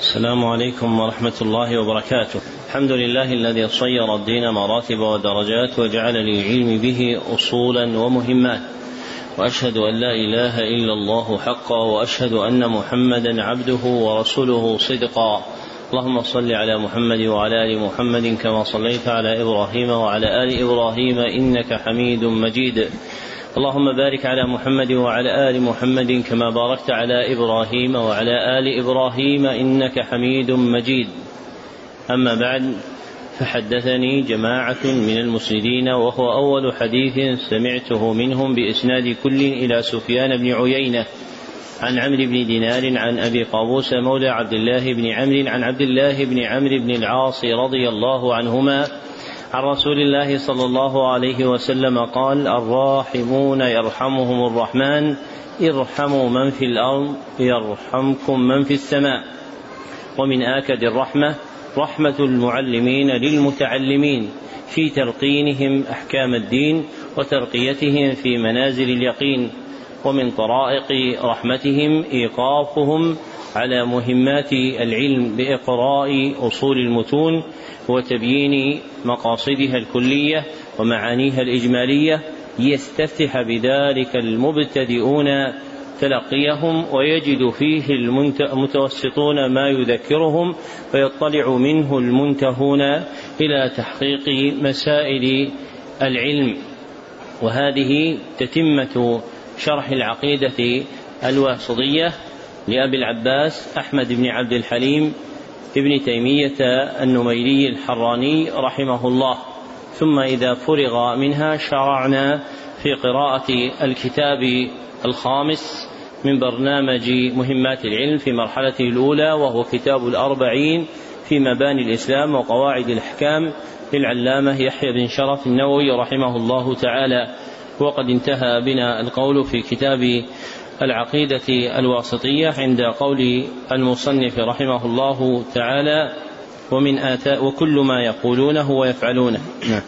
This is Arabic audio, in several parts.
السلام عليكم ورحمة الله وبركاته. الحمد لله الذي صير الدين مراتب ودرجات وجعل للعلم به أصولا ومهمات. وأشهد أن لا إله إلا الله حقا وأشهد أن محمدا عبده ورسوله صدقا. اللهم صل على محمد وعلى آل محمد كما صليت على إبراهيم وعلى آل إبراهيم إنك حميد مجيد. اللهم بارك على محمد وعلى آل محمد كما باركت على إبراهيم وعلى آل إبراهيم إنك حميد مجيد أما بعد فحدثني جماعة من المسندين وهو أول حديث سمعته منهم بإسناد كل إلى سفيان بن عيينة عن عمرو بن دينار عن أبي قابوس مولى عبد الله بن عمرو عن عبد الله بن عمرو بن العاص رضي الله عنهما عن رسول الله صلى الله عليه وسلم قال الراحمون يرحمهم الرحمن ارحموا من في الأرض يرحمكم من في السماء. ومن آكد الرحمة رحمة المعلمين للمتعلمين في تلقينهم أحكام الدين وترقيتهم في منازل اليقين. ومن طرائق رحمتهم إيقافهم على مهمات العلم بإقراء أصول المتون وتبيين مقاصدها الكلية ومعانيها الإجمالية ليستفتح بذلك المبتدئون تلقيهم ويجد فيه المتوسطون ما يذكرهم فيطلع منه المنتهون إلى تحقيق مسائل العلم. وهذه تتمة شرح العقيدة الواسطية لأبي العباس أحمد بن عبد الحليم ابن تيمية النميري الحراني رحمه الله. ثم إذا فرغ منها شرعنا في قراءة الكتاب الخامس من برنامج مهمات العلم في مرحلته الأولى وهو كتاب الأربعين في مباني الإسلام وقواعد الأحكام للعلامة يحيى بن شرف النووي رحمه الله تعالى. وقد انتهى بنا القول في كتاب العقيدة الواسطية عند قول المصنف رحمه الله تعالى ومن آتاء وكل ما يقولونه ويفعلونه. نعم.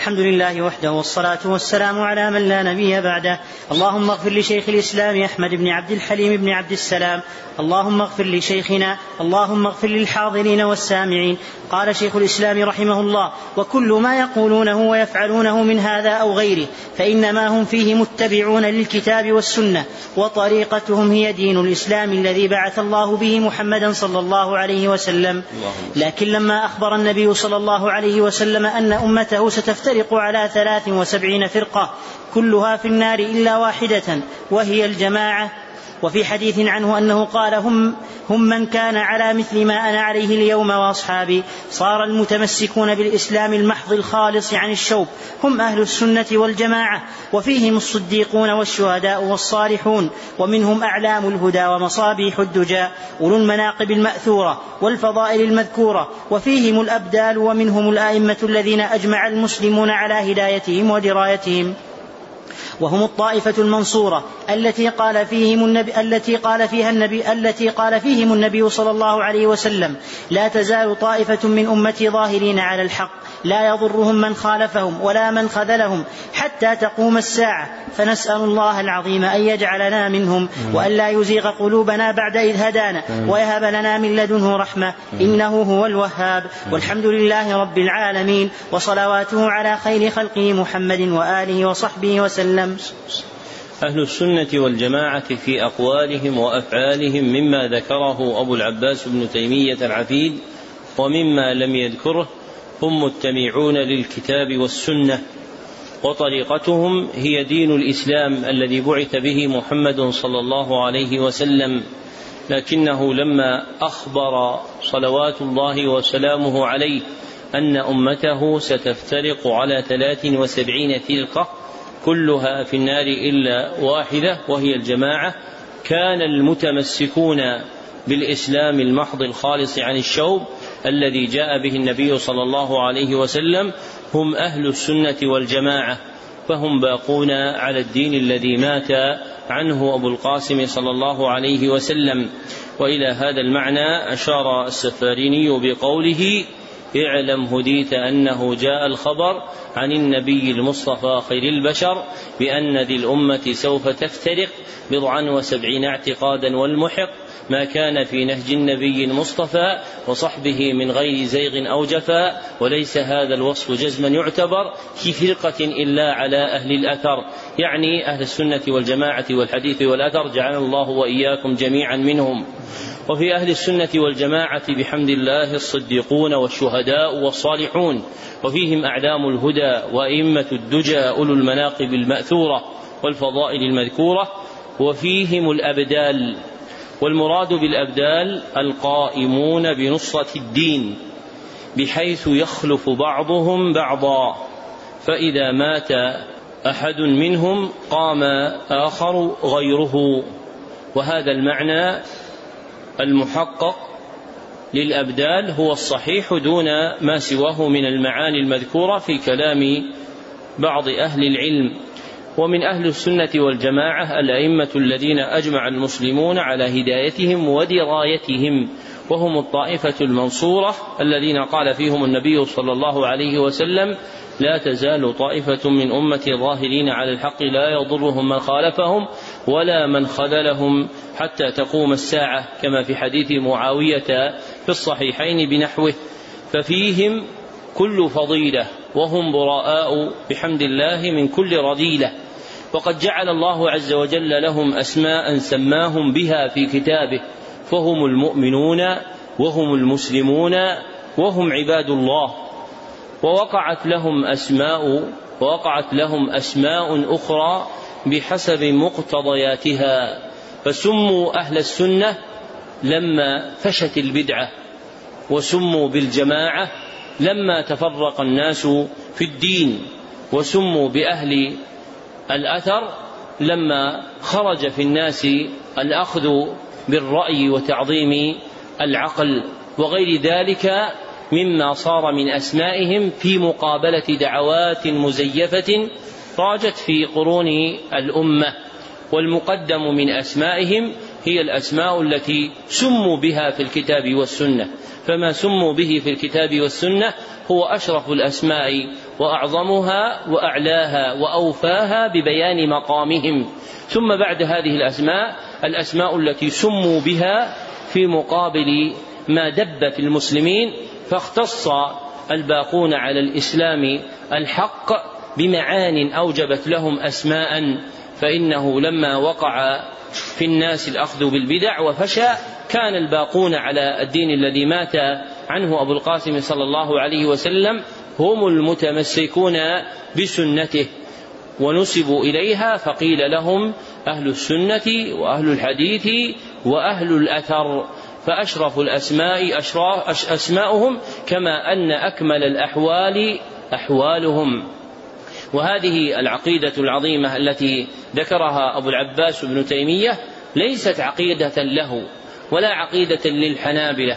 الحمد لله وحده والصلاة والسلام على من لا نبي بعده. اللهم اغفر لشيخ الإسلام أحمد بن عبد الحليم بن عبد السلام. اللهم اغفر لشيخنا. اللهم اغفر للحاضرين والسامعين. قال شيخ الإسلام رحمه الله وكل ما يقولونه ويفعلونه من هذا أو غيره فإنما هم فيه متبعون للكتاب والسنة وطريقتهم هي دين الإسلام الذي بعث الله به محمدا صلى الله عليه وسلم. لكن لما أخبر النبي صلى الله عليه وسلم أن أمته ستفترق على ثلاث وسبعين فرقة كلها في النار إلا واحدة وهي الجماعة وفي حديث عنه أنه قال هم, هم من كان على مثل ما أنا عليه اليوم وأصحابي. صار المتمسكون بالإسلام المحض الخالص عن الشوب. هم أهل السنة والجماعة. وفيهم الصديقون والشهداء والصالحون. ومنهم أعلام الهدى ومصابيح الدجى. أولو المناقب المأثورة والفضائل المذكورة. وفيهم الأبدال ومنهم الأئمة الذين أجمع المسلمون على هدايتهم ودرايتهم. وهم الطائفة المنصورة التي قال فيهم النبي التي قال فيها النبي التي قال فيهم النبي صلى الله عليه وسلم لا تزال طائفة من أمتي ظاهرين على الحق. لا يضرهم من خالفهم ولا من خذلهم حتى تقوم الساعة. فنسأل الله العظيم أن يجعلنا منهم وأن لا يزيغ قلوبنا بعد إذ هدانا. ويهب لنا من لدنه رحمة. إنه هو الوهاب. والحمد لله رب العالمين. وصلواته على خير خلقه محمد وآله وصحبه وسلم. أهل السنة والجماعة في أقوالهم وأفعالهم مما ذكره أبو العباس بن تيمية العفيد ومما لم يذكره هم متبعون للكتاب والسنة وطريقتهم هي دين الإسلام الذي بعث به محمد صلى الله عليه وسلم. لكنه لما أخبر صلوات الله وسلامه عليه أن أمته ستفترق على ثلاث وسبعين فرقة كلها في النار إلا واحدة وهي الجماعة كان المتمسكون بالإسلام المحض الخالص عن الشوب الذي جاء به النبي صلى الله عليه وسلم هم أهل السنة والجماعة فهم باقون على الدين الذي مات عنه أبو القاسم صلى الله عليه وسلم. وإلى هذا المعنى أشار السفاريني بقوله اعلم هديت أنه جاء الخبر عن النبي المصطفى خير البشر بأن ذي الأمة سوف تفترق بضعا وسبعين اعتقادا والمحق ما كان في نهج النبي المصطفى وصحبه من غير زيغ أو جفاء وليس هذا الوصف جزما يعتبر في فرقة إلا على أهل الأثر. يعني أهل السنة والجماعة والحديث والأثر جعل الله وإياكم جميعا منهم. وفي أهل السنة والجماعة بحمد الله الصديقون والشهداء والصالحون وفيهم أعلام الهدى وأئمة الدجى أولو المناقب المأثورة والفضائل المذكورة وفيهم الأبدال والمراد بالأبدال القائمون بنصرة الدين بحيث يخلف بعضهم بعضا فإذا مات أحد منهم قام آخر غيره. وهذا المعنى المحقق للأبدال هو الصحيح دون ما سواه من المعاني المذكورة في كلام بعض أهل العلم. ومن أهل السنة والجماعة الأئمة الذين أجمع المسلمون على هدايتهم ودرايتهم وهم الطائفة المنصورة الذين قال فيهم النبي صلى الله عليه وسلم لا تزال طائفة من أمتي ظاهرين على الحق لا يضرهم من خالفهم ولا من خذلهم حتى تقوم الساعة كما في حديث معاوية في الصحيحين بنحوه. ففيهم كل فضيلة وهم براء بحمد الله من كل رذيلة. وقد جعل الله عز وجل لهم أسماء سماهم بها في كتابه. فهم المؤمنون وهم المسلمون وهم عباد الله. ووقعت لهم أسماء ووقعت لهم أسماء أخرى بحسب مقتضياتها. فسموا أهل السنة لما فشت البدعة وسموا بالجماعة لما تفرق الناس في الدين وسموا بأهل الأثر لما خرج في الناس الأخذ بالرأي وتعظيم العقل وغير ذلك مما صار من أسمائهم في مقابلة دعوات مزيفة راجت في قرون الأمة. والمقدم من أسمائهم هي الأسماء التي سموا بها في الكتاب والسنة. فما سموا به في الكتاب والسنة هو أشرف الأسماء وأعظمها وأعلاها وأوفاها ببيان مقامهم. ثم بعد هذه الأسماء الأسماء التي سموا بها في مقابل ما دب في المسلمين فاختص الباقون على الإسلام الحق بمعان أوجبت لهم أسماء فإنه لما وقع في الناس الأخذ بالبدع وفشى كان الباقون على الدين الذي مات عنه أبو القاسم صلى الله عليه وسلم هم المتمسكون بسنته. ونسبوا إليها فقيل لهم أهل السنة وأهل الحديث وأهل الأثر فأشرف الأسماء أشراف أسماؤهم كما أن أكمل الأحوال أحوالهم. وهذه العقيدة العظيمة التي ذكرها أبو العباس بن تيمية ليست عقيدة له ولا عقيدة للحنابلة.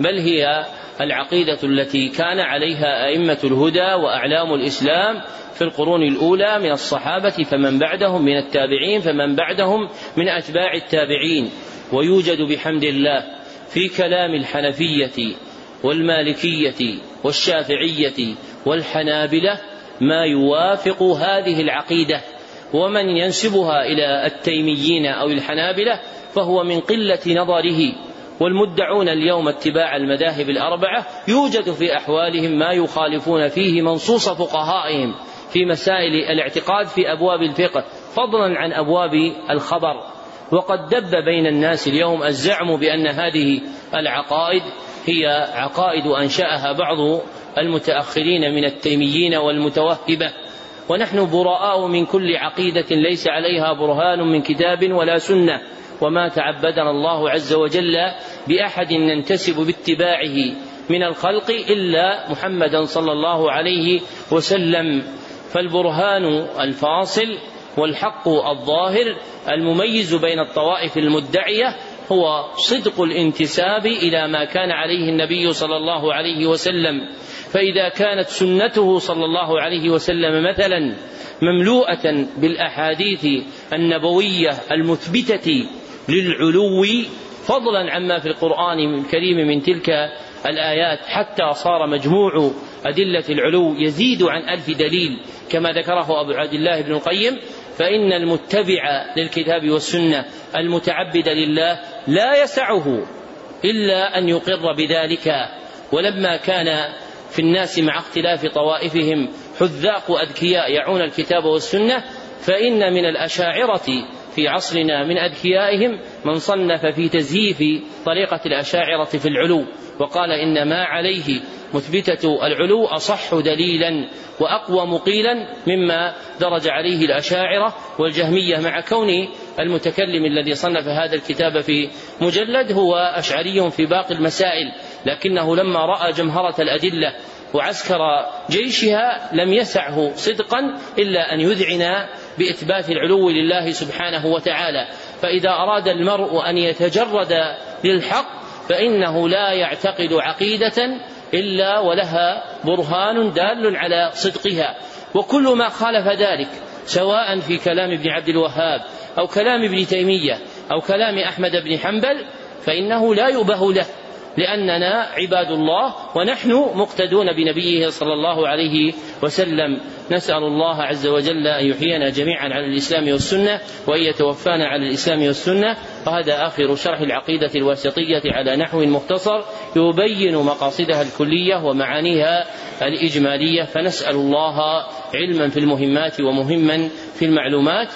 بل هي العقيدة التي كان عليها أئمة الهدى وأعلام الإسلام في القرون الأولى من الصحابة فمن بعدهم من التابعين فمن بعدهم من أتباع التابعين. ويوجد بحمد الله في كلام الحنفية والمالكية والشافعية والحنابلة ما يوافق هذه العقيدة. ومن ينسبها إلى التيميين أو الحنابلة فهو من قلة نظره. والمدعون اليوم اتباع المذاهب الأربعة يوجد في أحوالهم ما يخالفون فيه منصوص فقهائهم في مسائل الاعتقاد في أبواب الفقه فضلا عن أبواب الخبر. وقد دب بين الناس اليوم الزعم بأن هذه العقائد هي عقائد أنشأها بعض المتأخرين من التيميين والمتوهبة. ونحن براء من كل عقيدة ليس عليها برهان من كتاب ولا سنة. وما تعبدنا الله عز وجل بأحد ننتسب باتباعه من الخلق إلا محمدا صلى الله عليه وسلم. فالبرهان الفاصل والحق الظاهر المميز بين الطوائف المدعية هو صدق الانتساب إلى ما كان عليه النبي صلى الله عليه وسلم. فإذا كانت سنته صلى الله عليه وسلم مثلا مملوءة بالأحاديث النبوية المثبتة للعلو فضلا عما في القرآن الكريم من تلك الآيات حتى صار مجموع أدلة العلو يزيد عن ألف دليل كما ذكره أبو عبد الله بن القيم فإن المتبع للكتاب والسنة المتعبد لله لا يسعه إلا أن يقر بذلك ولما كان في الناس مع اختلاف طوائفهم حذاق أذكياء يعون الكتاب والسنة فإن من الأشاعرة في عصرنا من أذكيائهم من صنف في تزييف طريقة الأشاعرة في العلو وقال إن ما عليه مثبتة العلو أصح دليلا وأقوى مقيلا مما درج عليه الأشاعرة والجهمية مع كون المتكلم الذي صنف هذا الكتاب في مجلد هو أشعري في باقي المسائل لكنه لما رأى جمهرة الأدلة وعسكر جيشها لم يسعه صدقا إلا أن يذعن بإثبات العلو لله سبحانه وتعالى. فإذا أراد المرء أن يتجرد للحق فإنه لا يعتقد عقيدة إلا ولها برهان دال على صدقها. وكل ما خالف ذلك سواء في كلام ابن عبد الوهاب أو كلام ابن تيمية أو كلام أحمد بن حنبل فإنه لا يبه له. لأننا عباد الله ونحن مقتدون بنبيه صلى الله عليه وسلم. نسأل الله عز وجل أن يحيينا جميعا على الإسلام والسنة وأن يتوفانا على الإسلام والسنة. وهذا آخر شرح العقيدة الواسطية على نحو مختصر يبين مقاصدها الكلية ومعانيها الإجمالية. فنسأل الله علما في المهمات ومهما في المعلومات.